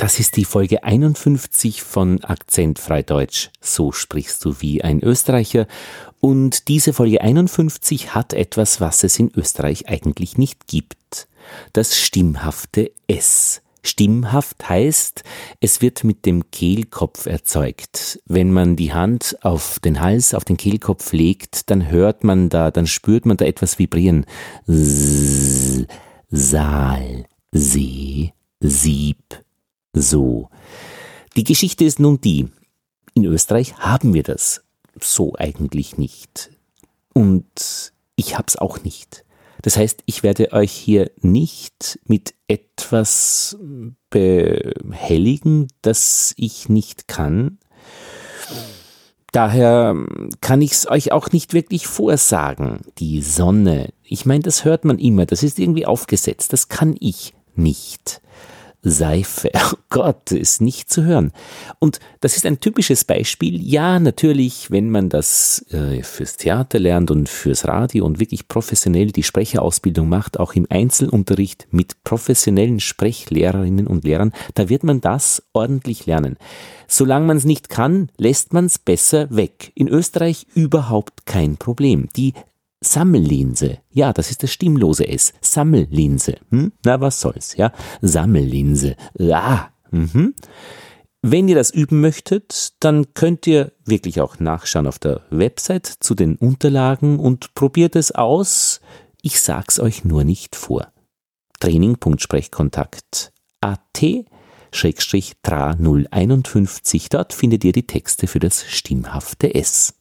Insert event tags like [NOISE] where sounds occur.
Das ist die Folge 51 von Akzent Freideutsch. So sprichst du wie ein Österreicher. Und diese Folge 51 hat etwas, was es in Österreich eigentlich nicht gibt. Das stimmhafte S. Stimmhaft heißt, es wird mit dem Kehlkopf erzeugt. Wenn man die Hand auf den Hals, auf den Kehlkopf legt, dann hört man da, dann spürt man da etwas vibrieren. S, Saal, See, Sieb, so. Die Geschichte ist nun die, in Österreich haben wir das so eigentlich nicht. Und ich hab's auch nicht. Das heißt, ich werde euch hier nicht mit etwas behelligen, das ich nicht kann. Daher kann ich es euch auch nicht wirklich vorsagen. Die Sonne, ich meine, das hört man immer, das ist irgendwie aufgesetzt, das kann ich nicht. Seife. [LAUGHS] Oh Gott, ist nicht zu hören. Und das ist ein typisches Beispiel. Ja, natürlich, wenn man das äh, fürs Theater lernt und fürs Radio und wirklich professionell die Sprecherausbildung macht, auch im Einzelunterricht mit professionellen Sprechlehrerinnen und Lehrern, da wird man das ordentlich lernen. Solange man es nicht kann, lässt man es besser weg. In Österreich überhaupt kein Problem. Die Sammellinse. Ja, das ist das stimmlose S. Sammellinse. Hm? Na, was soll's, ja? Sammellinse. Ah. Mhm. Wenn ihr das üben möchtet, dann könnt ihr wirklich auch nachschauen auf der Website zu den Unterlagen und probiert es aus. Ich sag's euch nur nicht vor. Training.sprechkontakt at Schrägstrich tra 051. Dort findet ihr die Texte für das stimmhafte S.